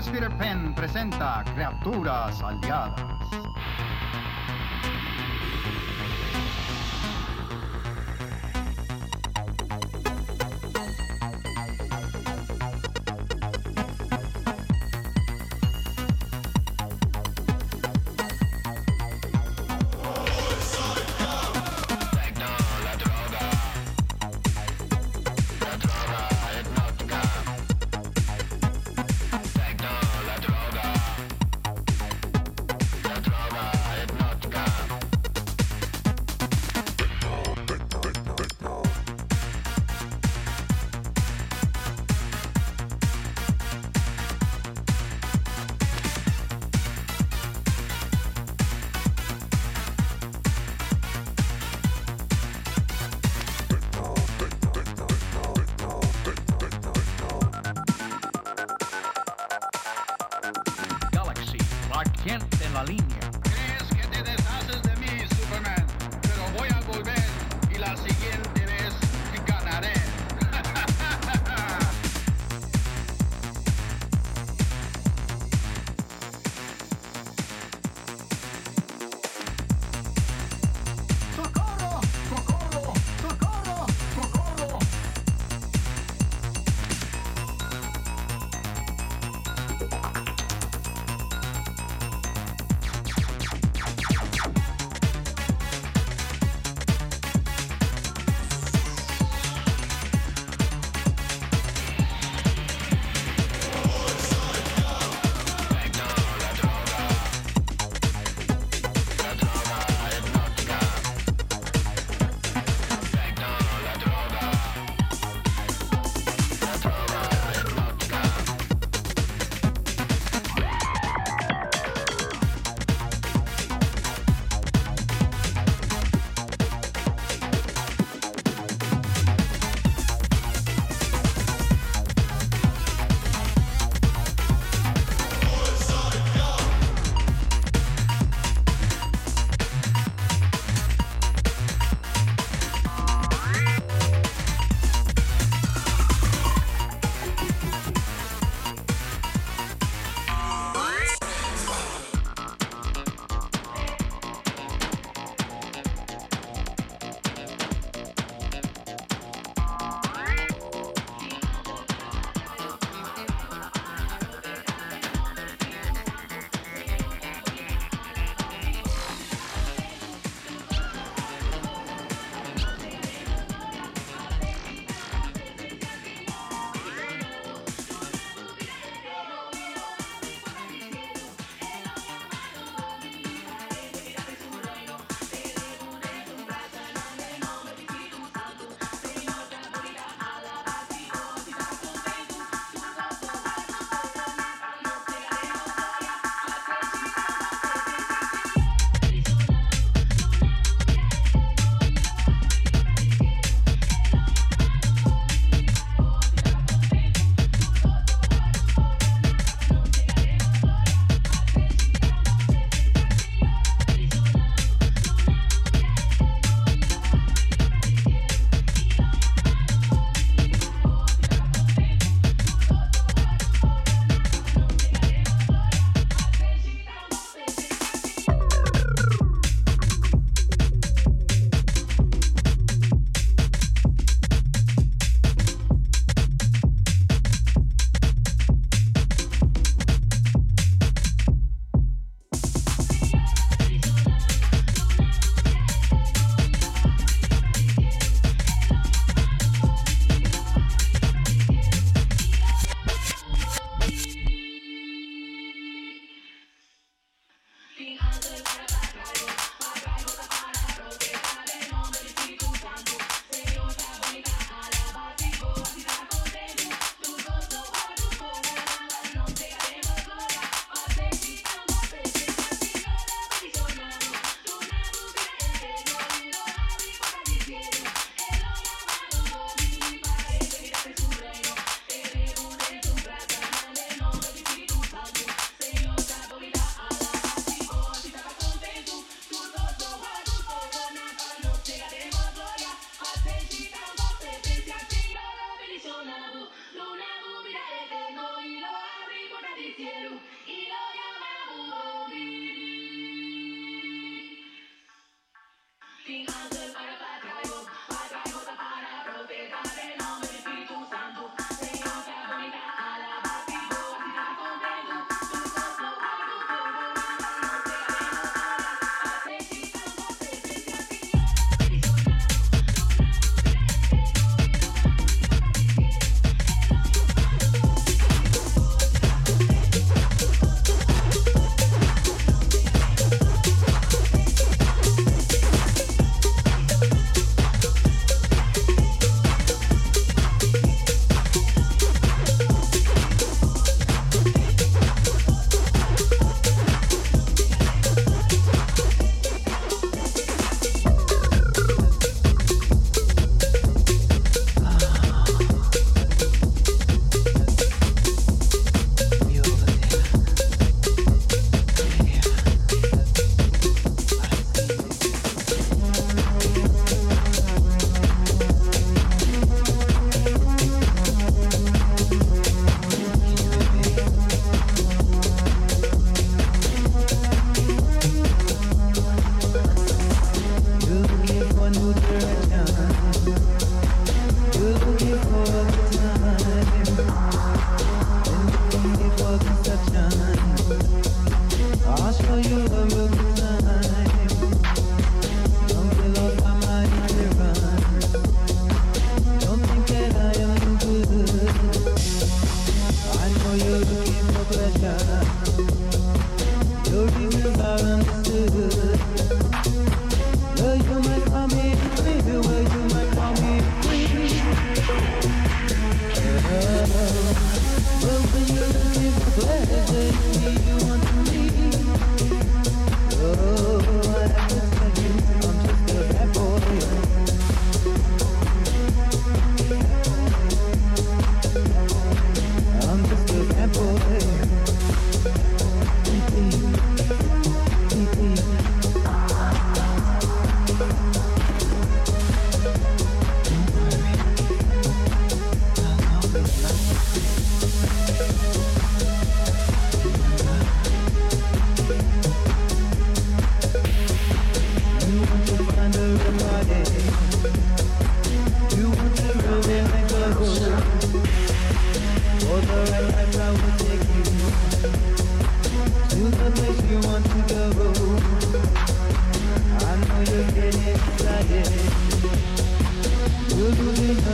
Producciones Peter Pan presenta Criaturas Aliadas.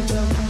Thank you.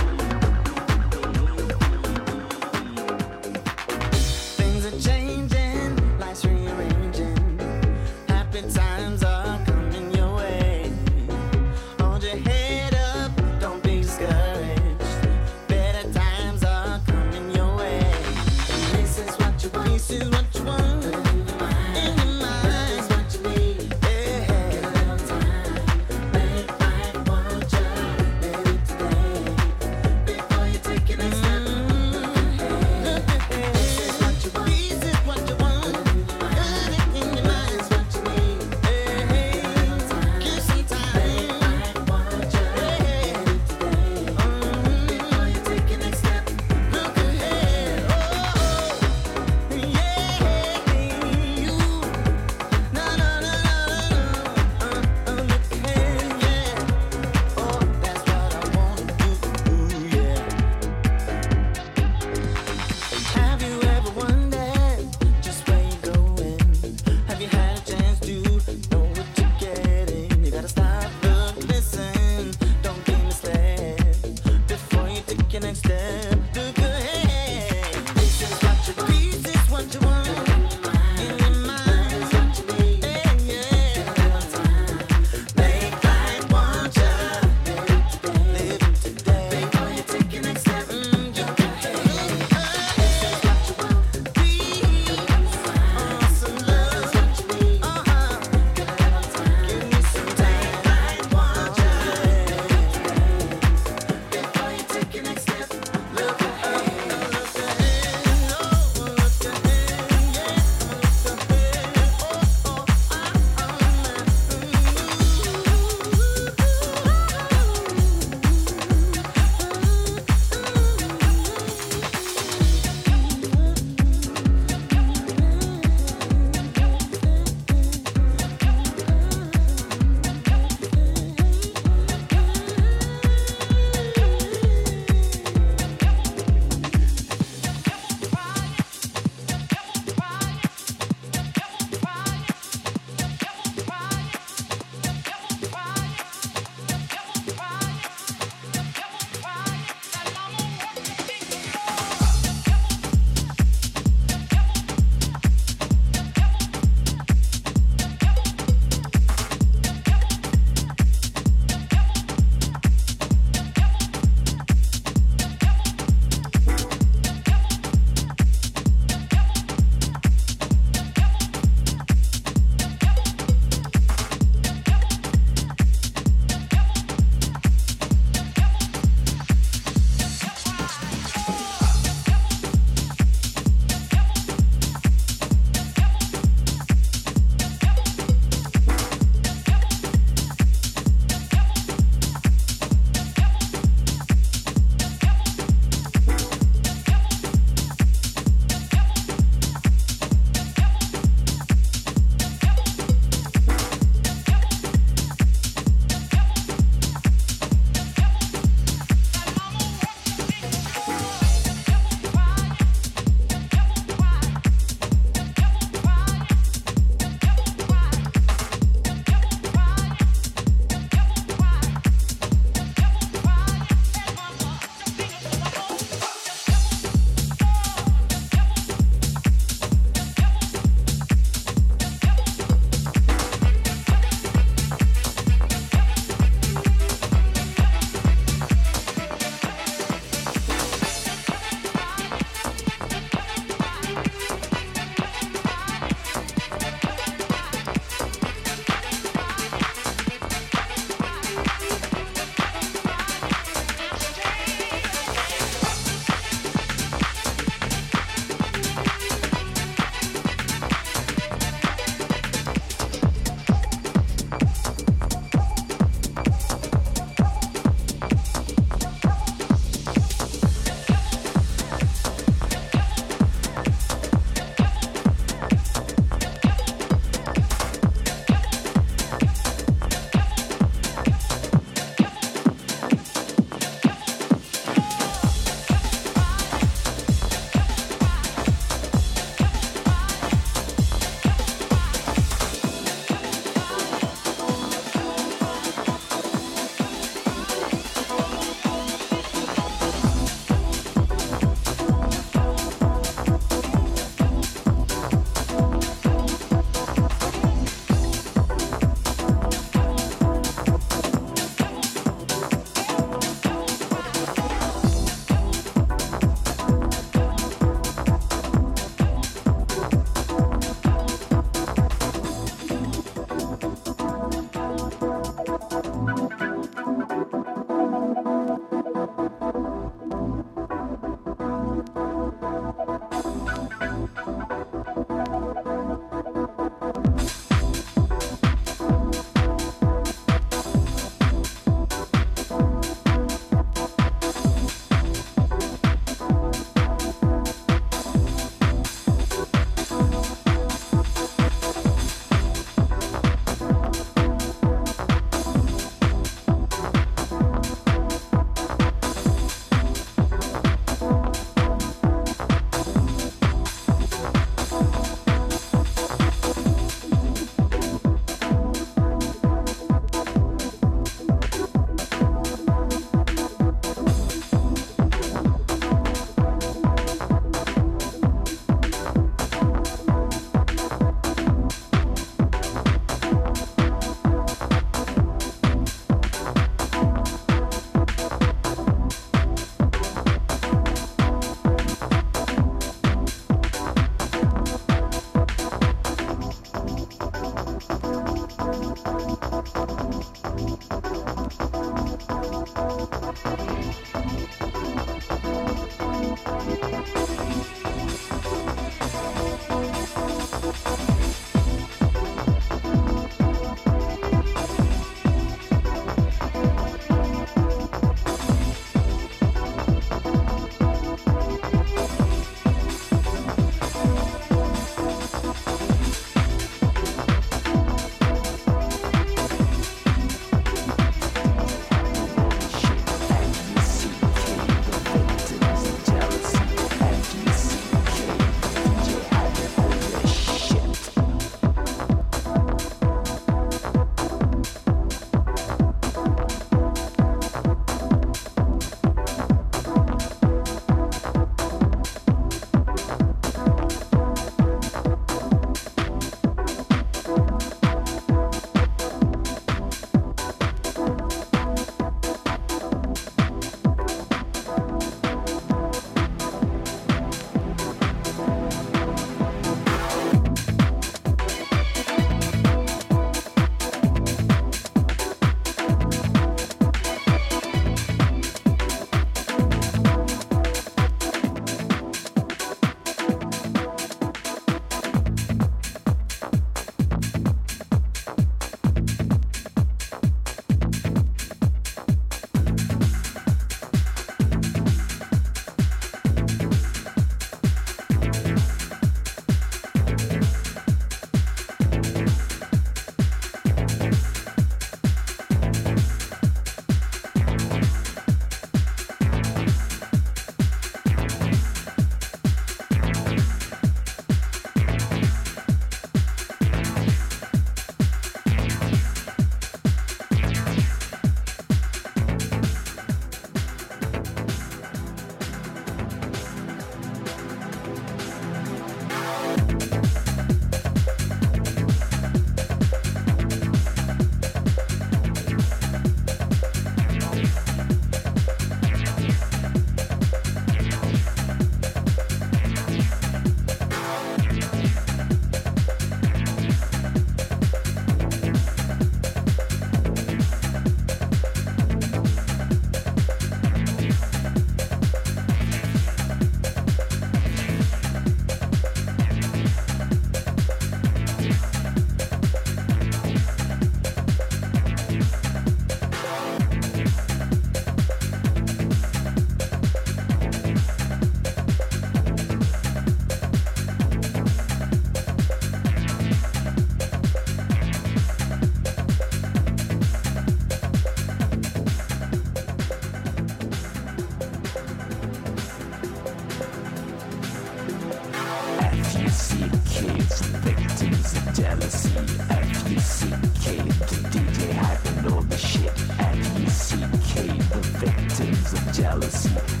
jealousy.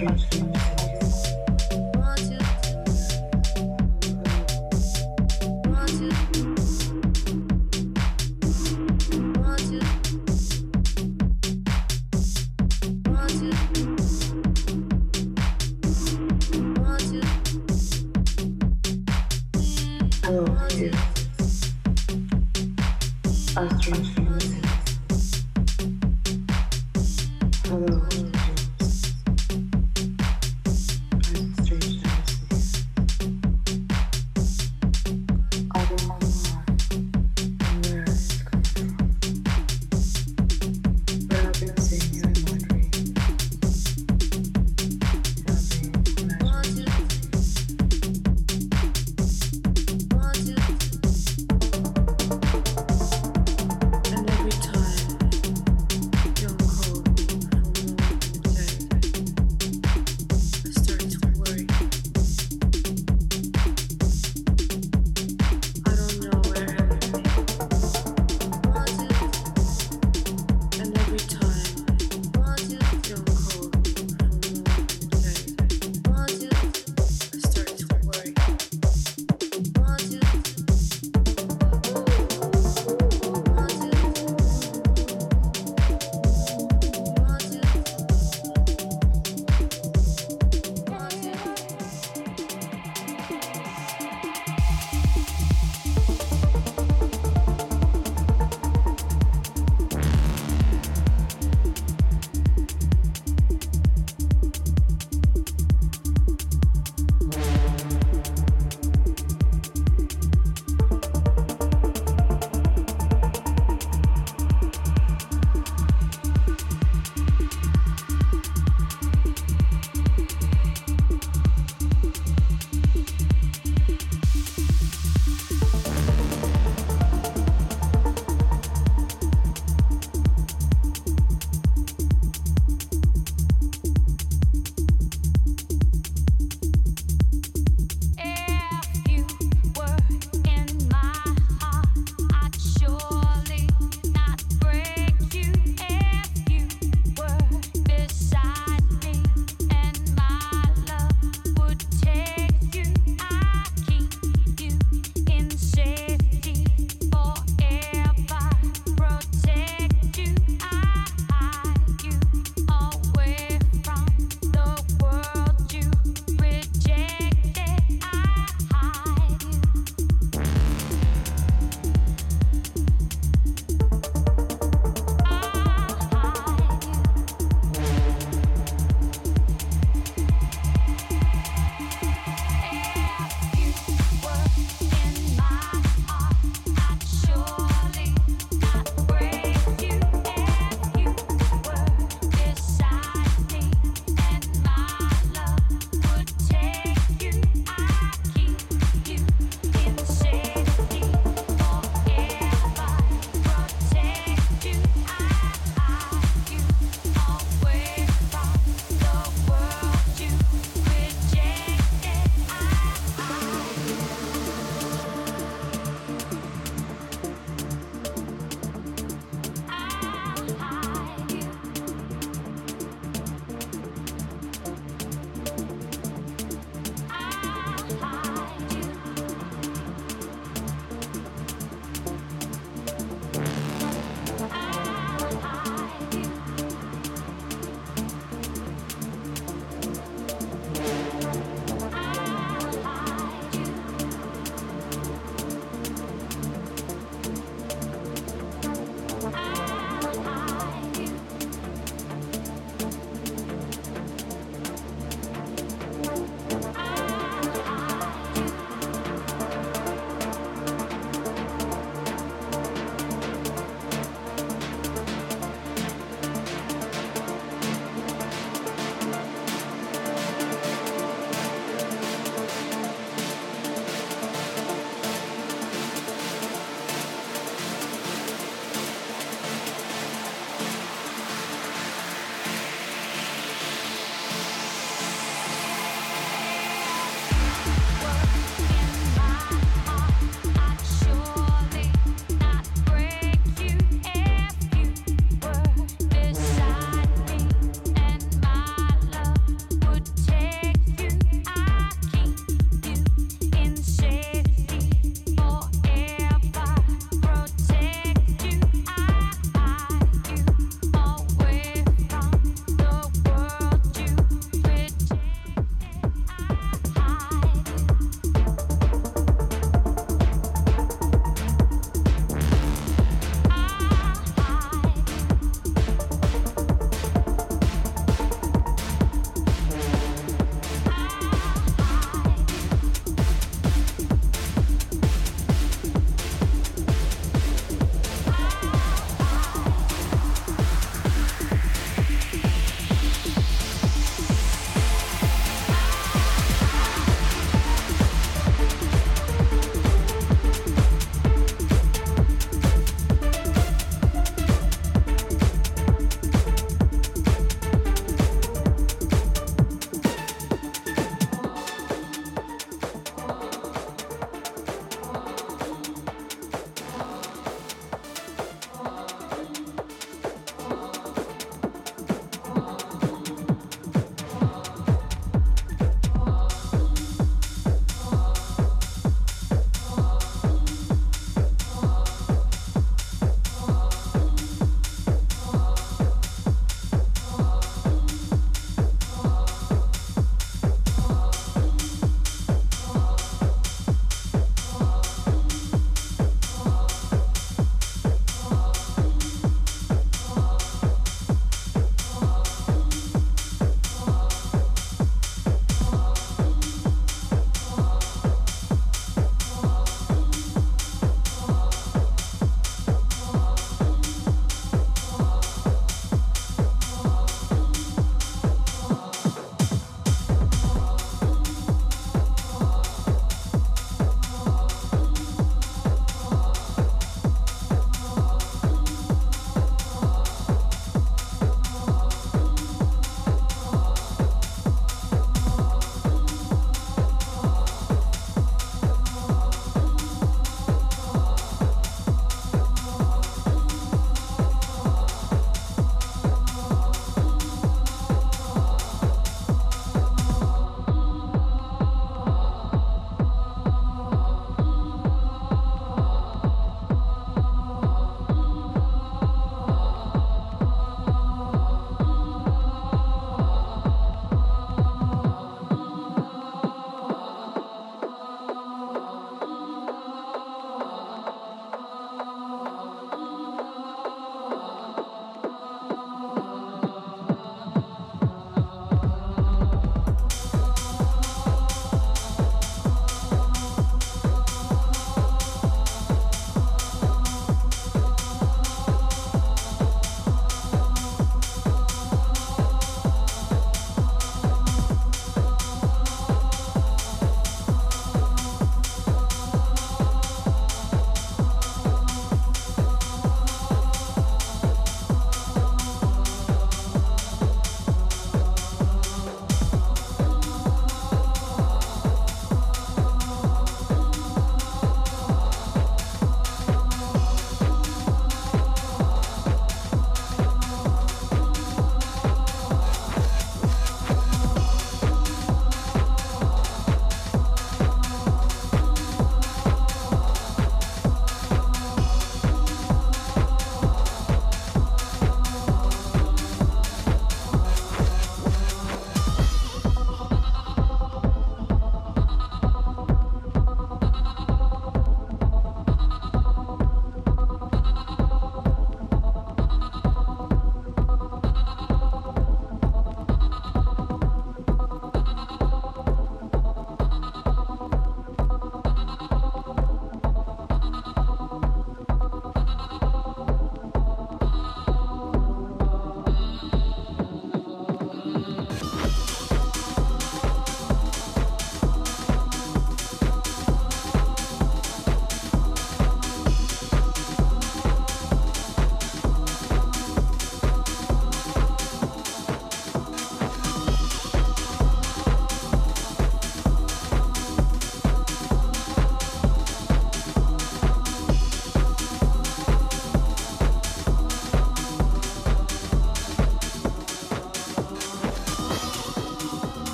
Thank you.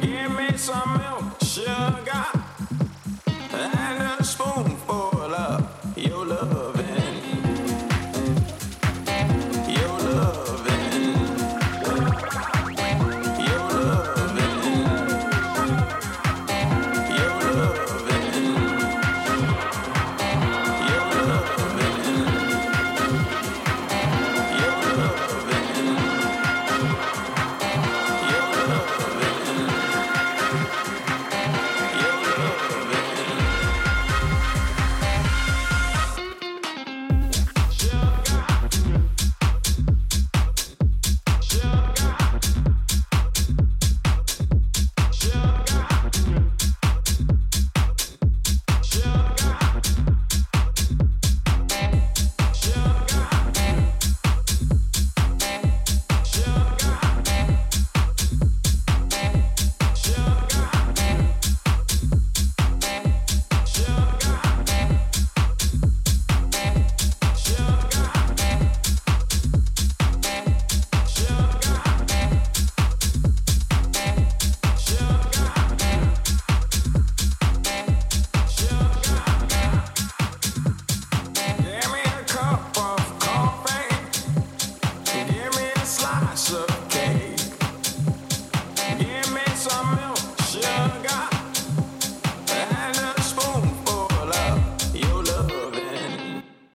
Give me some